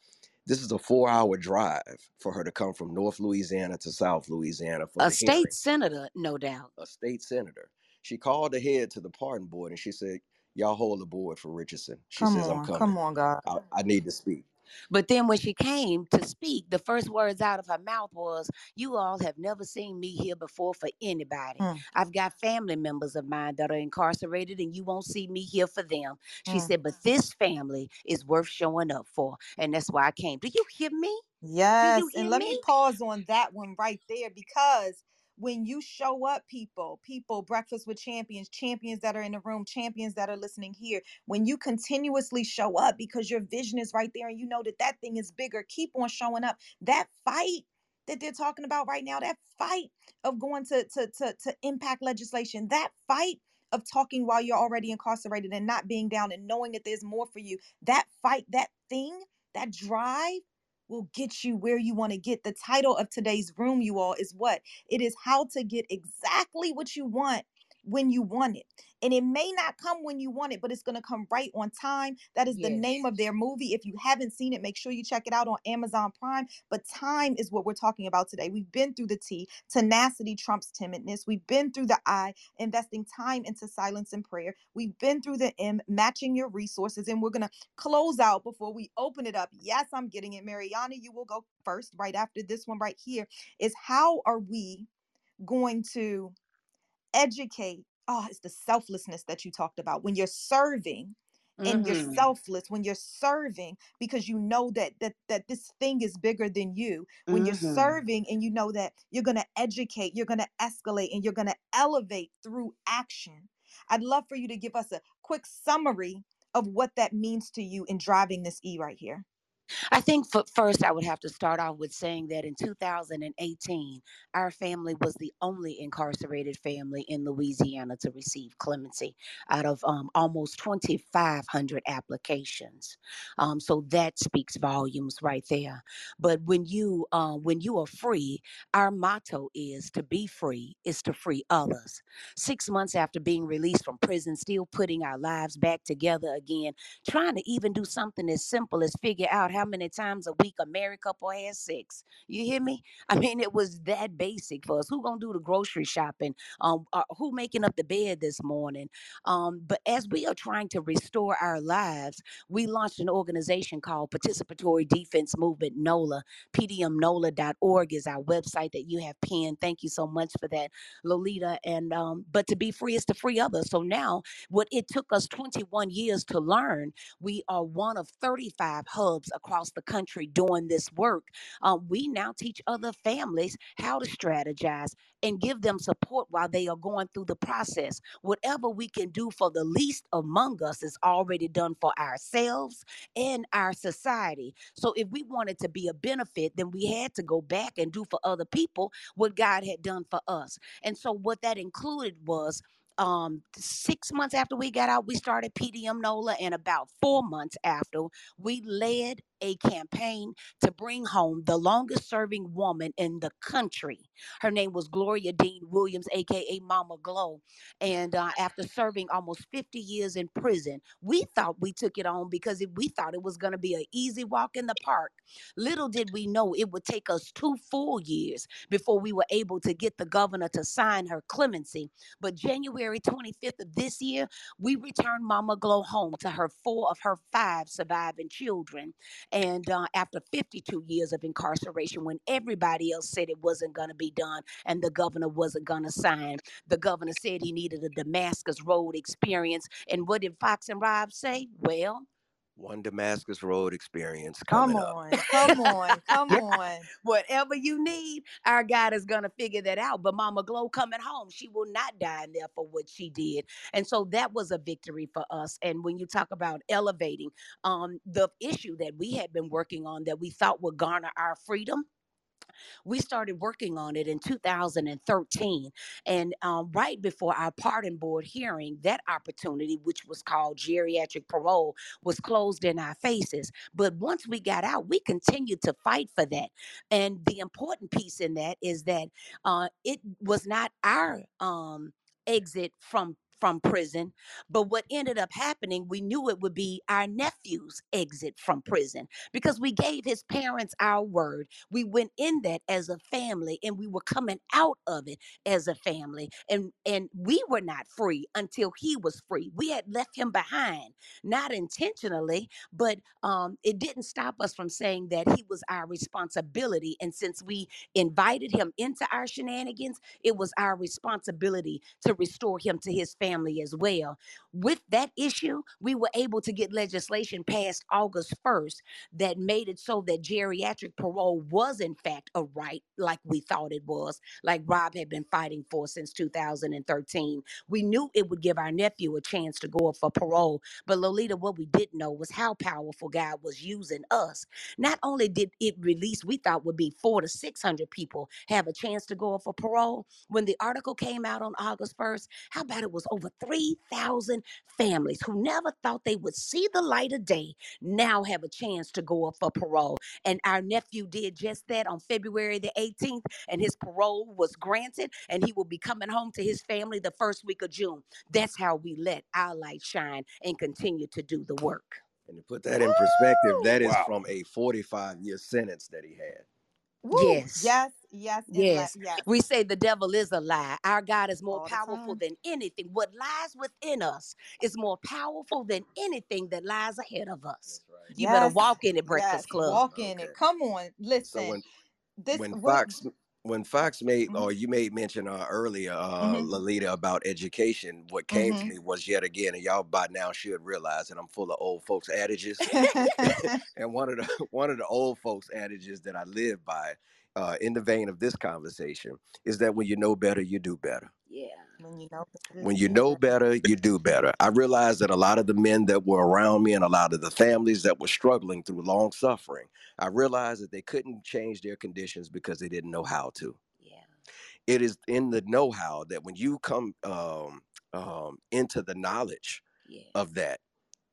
This is a four-hour drive for her to come from North Louisiana to South Louisiana for A the hearing. state senator, no doubt. A state senator. She called ahead to the pardon board and she said, "Y'all hold the board for Richardson." She Come says, "I'm coming. Come on, God. I, I need to speak." But then when she came to speak, the first words out of her mouth was, You all have never seen me here before for anybody. Mm. I've got family members of mine that are incarcerated, and you won't see me here for them. She Mm. said, But this family is worth showing up for. And that's why I came. Do you hear me? Yes. hear And let me me? pause on that one right there because when you show up, people, people, breakfast with champions, champions that are in the room, champions that are listening here, when you continuously show up because your vision is right there and you know that that thing is bigger, keep on showing up. That fight that they're talking about right now, that fight of going to to to, to impact legislation, that fight of talking while you're already incarcerated and not being down and knowing that there's more for you, that fight, that thing, that drive will get you where you want to get. The title of today's room, you all, is what? It is how to get exactly what you want when you want it. And it may not come when you want it, but it's going to come right on time. That is the name of their movie. If you haven't seen it, make sure you check it out on Amazon Prime. But time is what we're talking about today. We've been through the T, tenacity trumps timidness. We've been through the I, investing time into silence and prayer. We've been through the M, matching your resources. And we're going to close out before we open it up. Yes, I'm getting it. Mariana, you will go first right after this one right here. Is how are we going to educate oh it's the selflessness that you talked about when you're serving and you're Mm-hmm. selfless when you're serving because you know that that that this thing is bigger than you when you're Mm-hmm. serving and you know that you're going to educate you're going to escalate and you're going to elevate through action i'd love for you to give us a quick summary of what that means to you in driving this e right here I think for, first I would have to start off with saying that in 2018, our family was the only incarcerated family in Louisiana to receive clemency out of um, almost 2,500 applications. Um, so that speaks volumes right there. But when you uh, when you are free, our motto is to be free is to free others. Six months after being released from prison, still putting our lives back together again trying to even do something as simple as figure out how many times a week a married couple has sex. You hear me? I mean, it was that basic for us. Who gonna do the grocery shopping? Um, uh, who making up the bed this morning? Um, but as we are trying to restore our lives, we launched an organization called Participatory Defense Movement NOLA. PDMNOLA.org is our website that you have pinned. Thank you so much for that, Lolita. And um, but to be free is to free others. So now what it took us 21 years to learn, we are one of 35 hubs across the country doing this work. Um, we now teach other families how to strategize and give them support while they are going through the process. Whatever we can do for the least among us is already done for ourselves and our society. So if we wanted to be a benefit, then we had to go back and do for other people what God had done for us. And so what that included was um six months after we got out we started pdm nola and about four months after we led a campaign to bring home the longest serving woman in the country. Her name was gloria dean williams aka mama glow. And uh, after serving almost 50 years in prison we thought we took it on because we thought it was going to be an easy walk in the park. Little did we know it would take us two full years before we were able to get the governor to sign her clemency. But January 25th of this year, we returned Mama Glow home to her four of her five surviving children. And uh, after 52 years of incarceration, when everybody else said it wasn't going to be done and the governor wasn't going to sign, the governor said he needed a Damascus Road experience. And what did Fox and Rob say? Well, One Damascus Road experience come on come on come on whatever you need, our God is going to figure that out. But Mama Glow coming home, she will not die in there for what she did. And so that was a victory for us. And when you talk about elevating, um, the issue that we had been working on that we thought would garner our freedom we started working on it in 2013 and um, right before our pardon board hearing that opportunity which was called geriatric parole was closed in our faces. But once we got out we continued to fight for that. And the important piece in that is that uh, it was not our um, exit from from prison but what ended up happening we knew it would be our nephew's exit from prison because we gave his parents our word. We went in that as a family and we were coming out of it as a family and and we were not free until he was free. We had left him behind not intentionally but um it didn't stop us from saying that he was our responsibility. And since we invited him into our shenanigans it was our responsibility to restore him to his family family as well. With that issue, we were able to get legislation passed August 1st that made it so that geriatric parole was, in fact, a right like we thought it was, like Rob had been fighting for since 2013. We knew it would give our nephew a chance to go up for parole. But Lolita, what we didn't know was how powerful God was using us. Not only did it release, we thought would be four to 600 people have a chance to go up for parole. When the article came out on August 1st, how about it was over 3,000 families who never thought they would see the light of day now have a chance to go up for parole. And our nephew did just that on February the 18th, and his parole was granted, and he will be coming home to his family the first week of June. That's how we let our light shine and continue to do the work. And to put that in perspective, Woo! that is Wow. from a 45 year sentence that he had. Woo! Yes. Yes, yes, and la- Yes. yes. We say the devil is a lie. Our God is more All powerful than anything. What lies within us is more powerful than anything that lies ahead of us. right. You better walk in the yes. Breakfast Club. Walk in Okay. it. Come on. So Listen. when This when what Fox when Fox made Mhm. or you made mention uh, earlier, uh, Mhm. Lolita, about education, what came to Mhm. me was yet again, and y'all by now should realize that I'm full of old folks adages. and one of the one of the old folks adages that I live by, uh, in the vein of this conversation, is that when you know better, you do better. Yeah. when you know better, When you do know better. better, you do better. I realized that a lot of the men that were around me and a lot of the families that were struggling through long suffering, I realized that they couldn't change their conditions because they didn't know how to. Yeah. It is in the know-how that when you come um, um, into the knowledge Yeah. of that,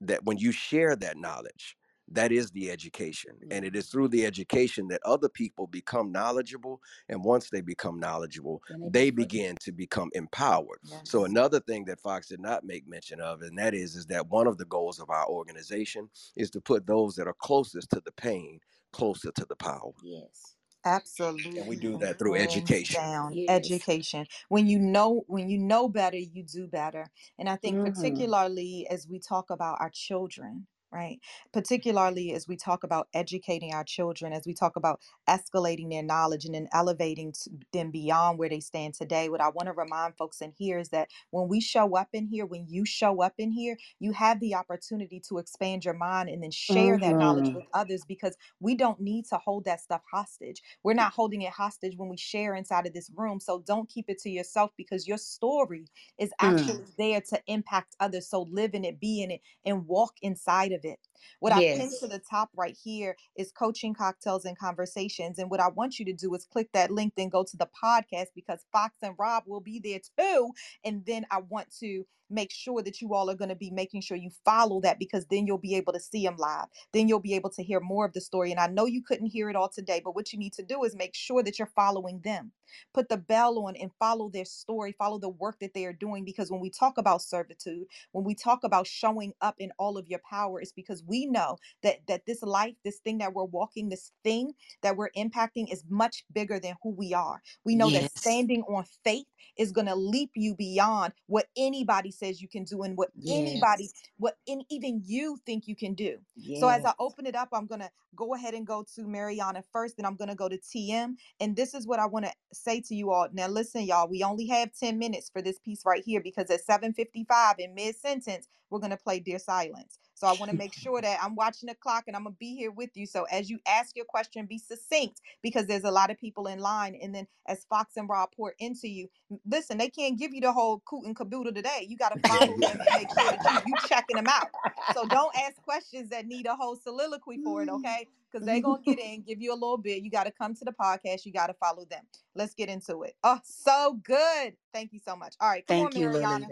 that when you share that knowledge, that is the education. And it is through the education that other people become knowledgeable. And once they become knowledgeable, they they be free. begin to become empowered. So another thing that Fox did not make mention of, and that is, is that one of the goals of our organization is to put those that are closest to the pain closer to the power. Yes. Absolutely. And we do that through Hands education. down. Yes. Education. When you know when you know better, you do better. And I think Mhm. particularly as we talk about our children, right? Particularly as we talk about educating our children, as we talk about escalating their knowledge and then elevating t- them beyond where they stand today. What I want to remind folks in here is that when we show up in here, when you show up in here, you have the opportunity to expand your mind and then share that knowledge Mhm. with others because we don't need to hold that stuff hostage. We're not holding it hostage when we share inside of this room. So don't keep it to yourself because your story is Mm. actually there to impact others. So live in it, be in it, and walk inside of it. What I pinned to the top right here is coaching cocktails and conversations. And what I want you to do is click that link, then go to the podcast because Fox and Rob will be there too. And then I want to make sure that you all are going to be making sure you follow that because then you'll be able to see them live. Then you'll be able to hear more of the story. And I know you couldn't hear it all today, but what you need to do is make sure that you're following them. Put the bell on and follow their story, follow the work that they are doing. Because when we talk about servitude, when we talk about showing up in all of your power, it's because we know that that this life, this thing that we're walking, this thing that we're impacting is much bigger than who we are. We know that standing on faith is going to leap you beyond what anybody says you can do and what anybody what in, even you think you can do. So as I open it up, I'm going to go ahead and go to Mariana first, then I'm going to go to TM. And this is what I want to say to you all. Now listen, y'all, we only have 10 minutes for this piece right here because at 7:55 in mid-sentence, we're going to play Dear Silence. So I want to make sure that I'm watching the clock and I'm going to be here with you. So as you ask your question, be succinct because there's a lot of people in line. And then as Fox and Rob pour into you, listen, they can't give you the whole coot and caboodle today. You got to follow them and make sure that you you checking them out. So don't ask questions that need a whole soliloquy for it, mm. okay? Because they're gonna get in, give you a little bit. You got to come to the podcast. You got to follow them. Let's get into it. Oh, so good. Thank you so much. All right, come Thank on, you, Mariana.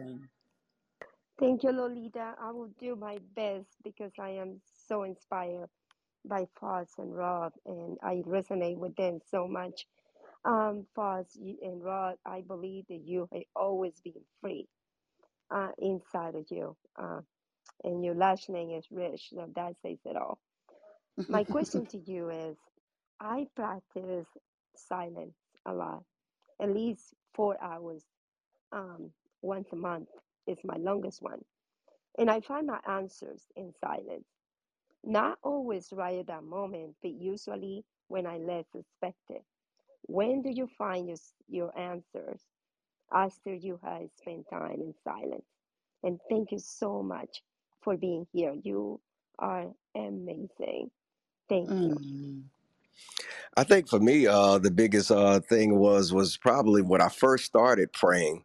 Thank you, Lolita. I will do my best because I am so inspired by Fox and Rob, and I resonate with them so much. Um, Fox and Rob, I believe that you have always been free uh, inside of you, uh, and your last name is Rich, so that says it all. My question to you is I practice silence a lot, at least four hours um, once a month is my longest one. And I find my answers in silence. Not always right at that moment, but usually when I least expect it. When do you find your, your answers after you have spent time in silence? And thank you so much for being here. You are amazing. Thank you. Mm. I think for me, uh, the biggest uh, thing was was probably when I first started praying.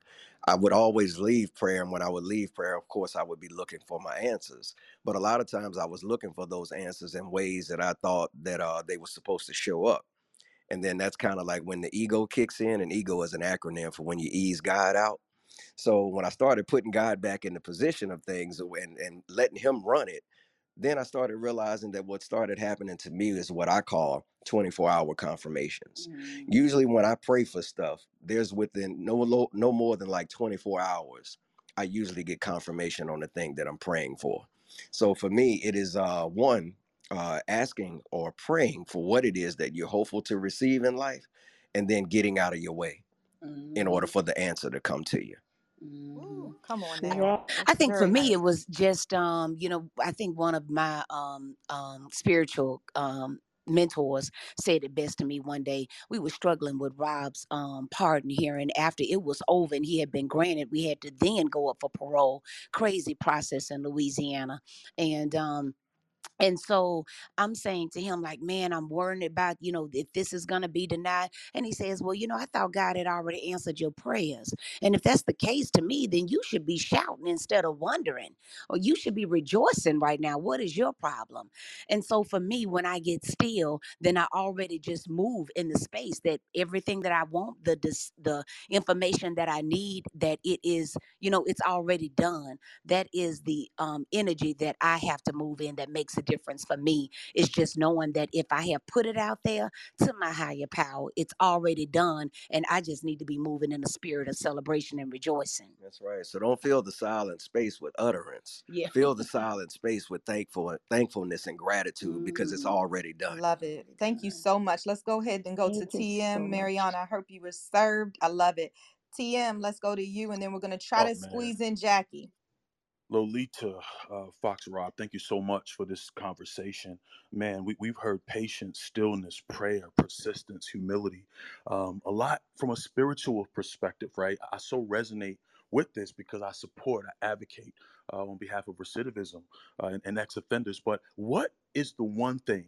I would always leave prayer, and when I would leave prayer, of course, I would be looking for my answers. But a lot of times, I was looking for those answers in ways that I thought that uh, they were supposed to show up. And then that's kind of like when the ego kicks in, and ego is an acronym for when you ease God out. So when I started putting God back in the position of things and, and letting Him run it, then I started realizing that what started happening to me is what I call 24 hour confirmations. Mm. Usually, when I pray for stuff, there's within no no more than like 24 hours, I usually get confirmation on the thing that I'm praying for. So for me, it is uh, one uh, asking or praying for what it is that you're hopeful to receive in life, and then getting out of your way in order Mhm. for the answer to come to you. Mhm. Ooh, come on now. Yeah. I think for me nice. it was just um, you know, I think one of my um um spiritual um mentors said it best to me one day. We were struggling with Rob's um pardon hearing after it was over and he had been granted, we had to then go up for parole. Crazy process in Louisiana. And um and so I'm saying to him, like, man, I'm worried about, you know, if this is going to be denied. And he says, well, you know, I thought God had already answered your prayers. And if that's the case to me, then you should be shouting instead of wondering, or you should be rejoicing right now. What is your problem? And so for me, when I get still, then I already just move in the space that everything that I want, the the information that I need, that it is, you know, it's already done. That is the um, energy that I have to move in that makes a difference for me. It's just knowing that if I have put it out there to my higher power, it's already done, and I just need to be moving in the spirit of celebration and rejoicing. That's right. So don't fill the silent space with utterance. Yeah. Fill the silent space with thankful thankfulness and gratitude because it's already done. Love it. Thank you so much. Let's go ahead and go to Thank you TM. so. Mariana, I hope you were served. I love it. TM, let's go to you, and then we're going to try Oh, to man. squeeze in Jackie. Lolita, uh, Fox Rob, thank you so much for this conversation. Man, we, we've heard patience, stillness, prayer, persistence, humility, um, a lot from a spiritual perspective, right? I so resonate with this because I support, I advocate uh, on behalf of recidivism uh, and, and ex offenders. But what is the one thing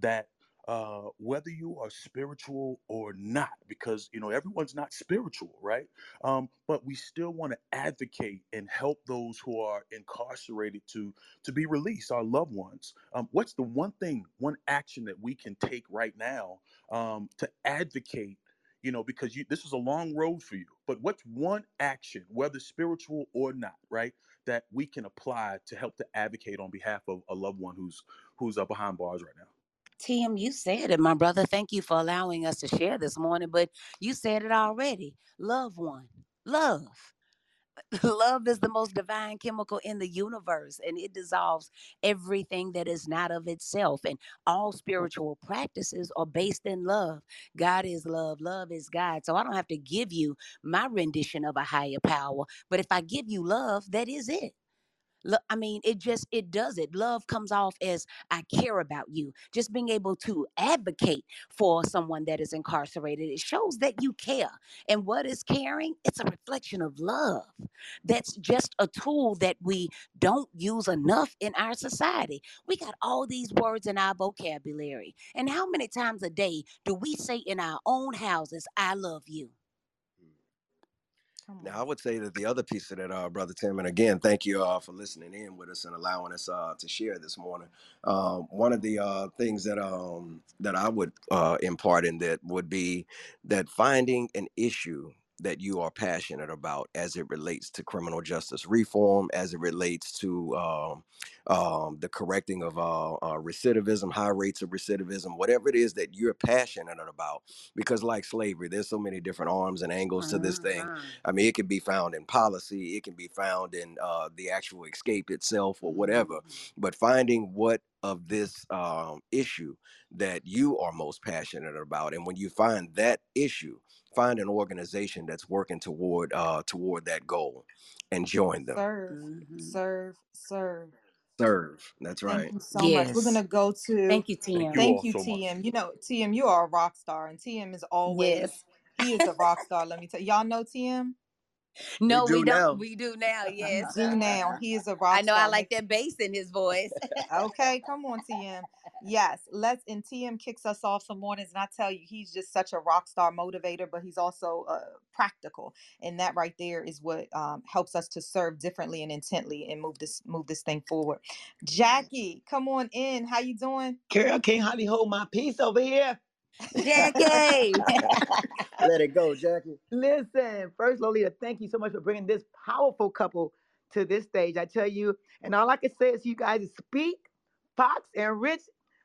that uh, whether you are spiritual or not, because you know everyone's not spiritual, right? um, but we still want to advocate and help those who are incarcerated to to be released, our loved ones. Um, what's the one thing, one action that we can take right now um, to advocate? You know, because you, this is a long road for you. But what's one action, whether spiritual or not, right, that we can apply to help to advocate on behalf of a loved one who's who's uh, behind bars right now? Tim, you said it, my brother. Thank you for allowing us to share this morning, but you said it already. Love one. Love. Love is the most divine chemical in the universe, and it dissolves everything that is not of itself. And all spiritual practices are based in love. God is love, love is God. So I don't have to give you my rendition of a higher power, but if I give you love, that is it. I mean, it just it does it. Love comes off as I care about you. Just being able to advocate for someone that is incarcerated, it shows that you care. And what is caring? It's a reflection of love. That's just a tool that we don't use enough in our society. We got all these words in our vocabulary. And how many times a day do we say in our own houses, I love you? Now, I would say that the other piece of that, uh, brother Tim, and again, thank you uh, for listening in with us and allowing us uh, to share this morning. Um, one of the uh, things that um, that I would uh, impart in that would be that finding an issue that you are passionate about as it relates to criminal justice reform, as it relates to um, um, the correcting of uh, uh, recidivism, high rates of recidivism, whatever it is that you're passionate about. Because, like slavery, there's so many different arms and angles to this thing. Mhm. I mean, it can be found in policy, it can be found in uh, the actual escape itself or whatever. Mhm. But finding what of this um, issue that you are most passionate about, and when you find that issue, find an organization that's working toward uh, toward that goal, and join them. Serve, Mhm. serve, serve. Serve. That's right. Thank you so much. We're gonna go to Thank you, Thank Tim. you thank you, so much. TM. You know, TM, you are a rock star, and TM is always Yes. he is a rock star. Let me tell y'all know TM. No, do we, don't. now. We do now. Yes. do now. He is a rock I know. I like that bass in his voice. Okay, come on, TM. Yes, let's. And TM kicks us off some mornings, and I tell you, he's just such a rock star motivator, but he's also uh, practical, and that right there is what um, helps us to serve differently and intently and move this move this thing forward. Jackie, come on in. How you doing? Carol can't hardly hold my peace over here. Jackie. Let it go, Jackie. Listen, first, Lolita, thank you so much for bringing this powerful couple to this stage. I tell you, and all I can say is you guys speak, Fox and Rich,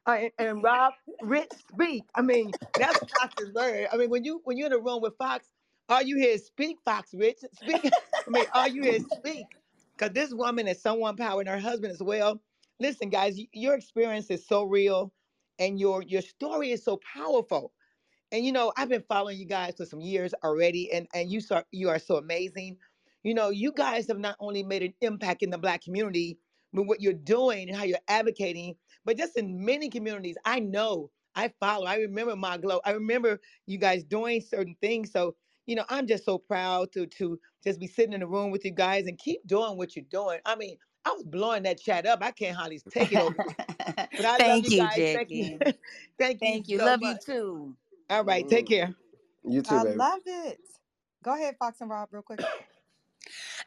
uh, and, and Rob, Rich speak. I mean, that's Fox's word. I mean, when you when you're in a room with Fox, all you hear is speak, Fox, Rich, speak. I mean, all you hear is speak. Because this woman is someone power and her husband as well. Listen, guys, y- your experience is so real, and your your story is so powerful. And you know, I've been following you guys for some years already, and and you are you are so amazing. You know, you guys have not only made an impact in the Black community with what you're doing and how you're advocating, but just in many communities. I know, I follow, I remember my glow. I remember you guys doing certain things. So you know, I'm just so proud to to just be sitting in the room with you guys and keep doing what you're doing. I mean, I was blowing that chat up. I can't hardly take it over. But I love Thank you you, guys. Thank you. Jackie. Thank you. Thank you. so Love much. you too. All right, take Mm. care. You too, I baby. love it. Go ahead, Fox and Rob, real quick.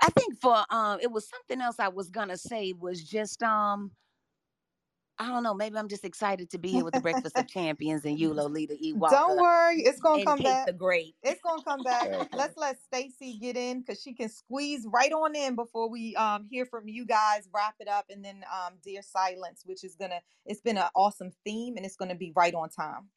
I think for um it was something else I was gonna say was just um I don't know, maybe I'm just excited to be here with the Breakfast of Champions and you, Lolita E. Walker Don't worry, it's gonna and come Kate back. the Great. It's gonna come back. Let's let Stacy get in because she can squeeze right on in before we um hear from you guys, wrap it up, and then um Dear Silence, which is gonna it's been an awesome theme and it's gonna be right on time.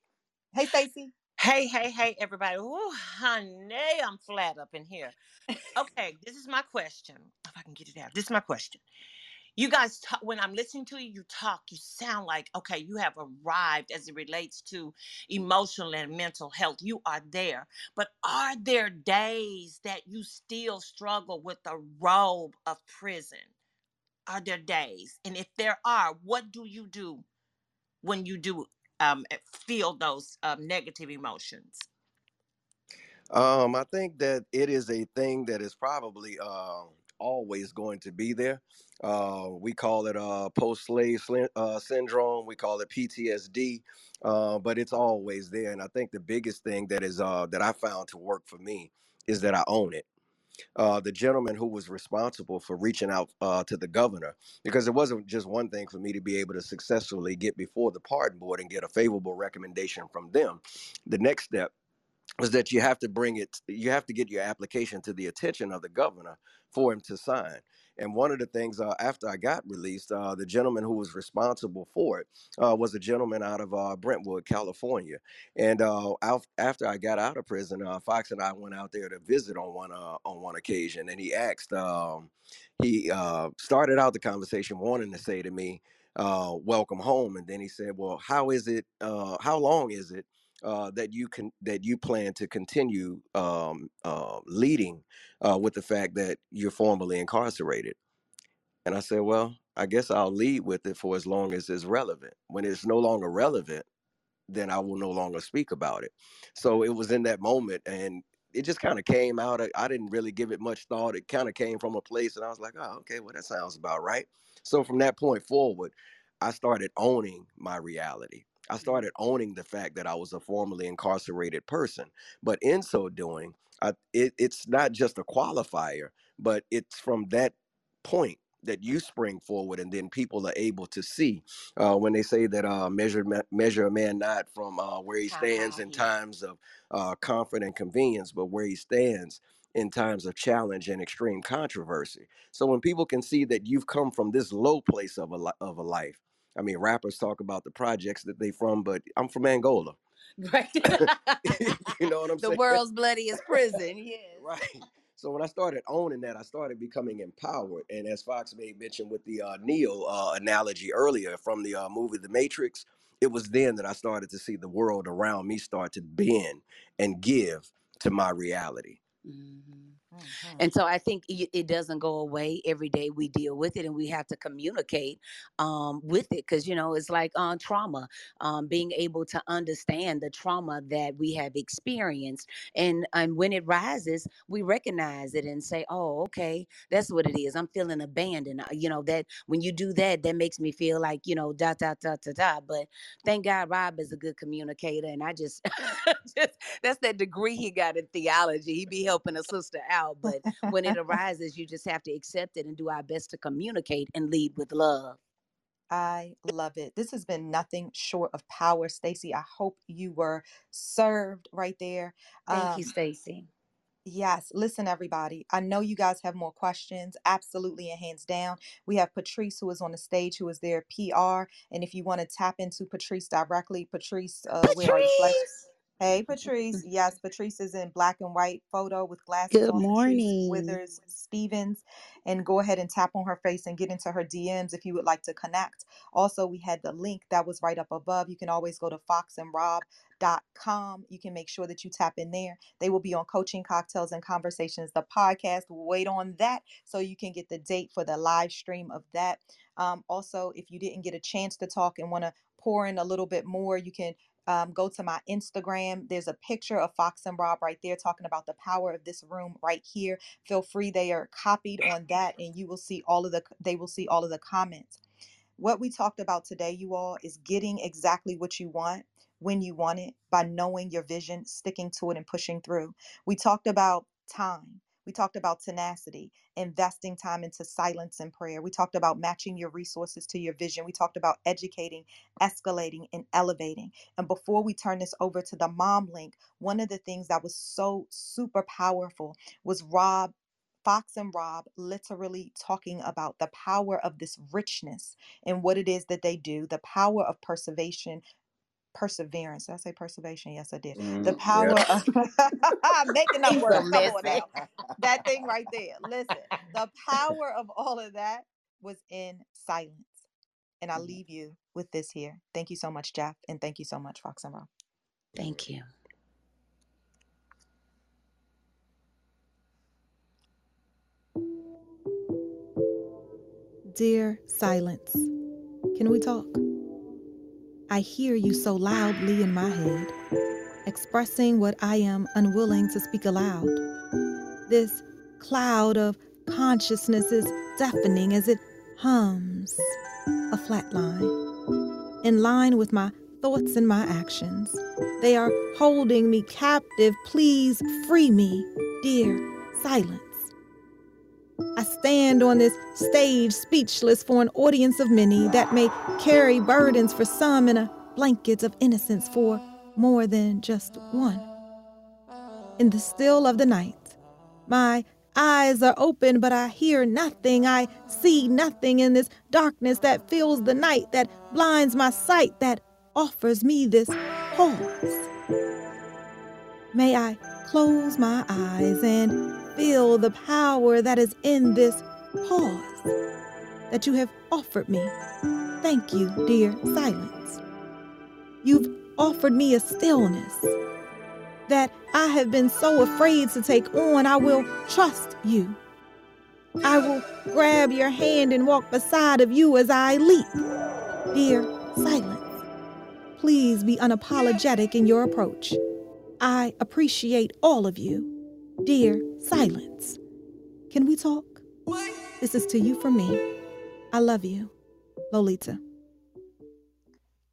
Hey Stacy. Hey, hey, hey, everybody. Oh, honey, I'm flat up in here. Okay, this is my question. If I can get it out, this is my question. You guys, talk, when I'm listening to you, you talk, you sound like, okay, you have arrived as it relates to emotional and mental health. You are there. But are there days that you still struggle with the robe of prison? Are there days? And if there are, what do you do when you do um, feel those um, negative emotions? Um, I think that it is a thing that is probably uh, always going to be there. Uh, we call it uh, post-slave uh, syndrome. We call it PTSD, uh, but it's always there. And I think the biggest thing that is uh, that I found to work for me is that I own it. Uh, the gentleman who was responsible for reaching out uh, to the governor, because it wasn't just one thing for me to be able to successfully get before the pardon board and get a favorable recommendation from them. The next step was that you have to bring it you have to get your application to the attention of the governor for him to sign. And one of the things uh, after i got released uh, the gentleman who was responsible for it uh, was a gentleman out of uh, brentwood california. And uh, out, after i got out of prison uh, fox and i went out there to visit on one on one occasion. And he asked um, he started out the conversation wanting to say to me welcome home. And then he said well how is it how long is it uh, that you can that you plan to continue um, uh, leading uh, with the fact that you're formerly incarcerated. And I said, well, I guess I'll lead with it for as long as it's relevant. When it's no longer relevant, then I will no longer speak about it. So it was in that moment, and it just kind of came out. I didn't really give it much thought. It kind of came from a place, and I was like, oh, okay, well, that sounds about right. So from that point forward, I started owning my reality. I started owning the fact that I was a formerly incarcerated person. But in so doing, I, it, it's not just a qualifier, but it's from that point that you spring forward, and then people are able to see uh, when they say that uh, measure measure a man not from uh, where he stands in times of uh, comfort and convenience, but where he stands in times of challenge and extreme controversy. So when people can see that you've come from this low place of a li- of a life, I mean, rappers talk about the projects that they from, but I'm from Angola. Right. you know what I'm the saying? The world's bloodiest prison. Yes. Right. So when I started owning that, I started becoming empowered. And as Fox made mention with the uh, Neo uh, analogy earlier from the uh, movie The Matrix, it was then that I started to see the world around me start to bend and give to my reality. Mhm. Mm-hmm. And so I think it, doesn't go away every day. We deal with it, and we have to communicate um, with it because you know it's like uh, trauma, um, being able to understand the trauma that we have experienced, and and when it rises, we recognize it and say, "Oh, okay, that's what it is. I'm feeling abandoned." Uh, you know that when you do that, that makes me feel like you know da da da da da. But thank God, Rob is a good communicator, and I just, just that's that degree he got in theology. He'd be helping a sister out, but when it arises, you just have to accept it and do our best to communicate and lead with love. I love it. This has been nothing short of power, Stacy. I hope you were served right there. Thank um, you, Stacy. Yes, listen, everybody. I know you guys have more questions. Absolutely, and hands down. We have Patrice, who is on the stage, who is their PR. And if you want to tap into Patrice directly, Patrice, uh, Patrice! Hey, Patrice. Yes, Patrice is in black and white photo with glasses Good on. Patrice morning. Withers Stevens. And go ahead and tap on her face and get into her DMs if you would like to connect. Also, we had the link that was right up above. You can always go to foxandrob.com. You can make sure that you tap in there. They will be on Coaching Cocktails and Conversations, the podcast. Wait on that so you can get the date for the live stream of that. Um, also, if you didn't get a chance to talk and want to pour in a little bit more, you can um, go to my Instagram. There's a picture of Fox and Rob right there talking about the power of this room right here. Feel free; they are copied on that, and you will see all of the. They will see all of the comments. What we talked about today, you all, is getting exactly what you want when you want it by knowing your vision, sticking to it, and pushing through. We talked about time. We talked about tenacity, investing time into silence and prayer. We talked about matching your resources to your vision. We talked about educating, escalating, and elevating. And before we turn this over to the mom link, one of the things that was so super powerful was Rob Fox and Rob literally talking about the power of this richness and what it is that they do, the power of preservation, perseverance. Did I say preservation? Yes, I did. Mm, the power yeah. of making up words. Come on now. That thing right there. Listen, the power of all of that was in silence. And I mm-hmm. leave you with this here. Thank you so much, Jeff. And thank you so much, Fox and Rob. Thank you. Dear Silence, can we talk? I hear you so loudly in my head, expressing what I am unwilling to speak aloud. This cloud of consciousness is deafening as it hums a flat line, in line with my thoughts and my actions. They are holding me captive. Please free me, dear silence. I stand on this stage speechless for an audience of many that may carry burdens for some and a blanket of innocence for more than just one. In the still of the night, my eyes are open, but I hear nothing. I see nothing in this darkness that fills the night, that blinds my sight, that offers me this pause. May I close my eyes and feel the power that is in this pause that you have offered me. Thank you, dear silence. You've offered me a stillness that I have been so afraid to take on. I will trust you. I will grab your hand and walk beside of you as I leap. Dear silence, please be unapologetic in your approach. I appreciate all of you. Dear silence, can we talk? This is to you from me. I love you, Lolita.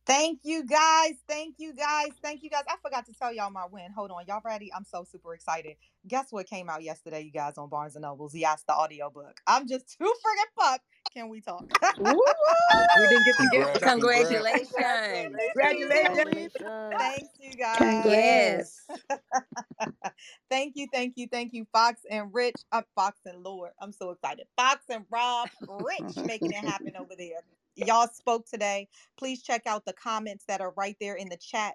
Thank you guys. Thank you guys. Thank you guys. I forgot to tell y'all my win. Hold on. Y'all ready? I'm so super excited. Guess what came out yesterday, you guys, on Barnes and Nobles? Yes, the audiobook. I'm just too friggin' pumped. Can we talk? we didn't get to get Congratulations. Congratulations. Thank you guys. Yes. thank you, thank you, thank you, Fox and Rich. Uh, Fox and Lord. I'm so excited. Fox and Rob Rich making it happen over there y'all spoke today. Please check out the comments that are right there in the chat.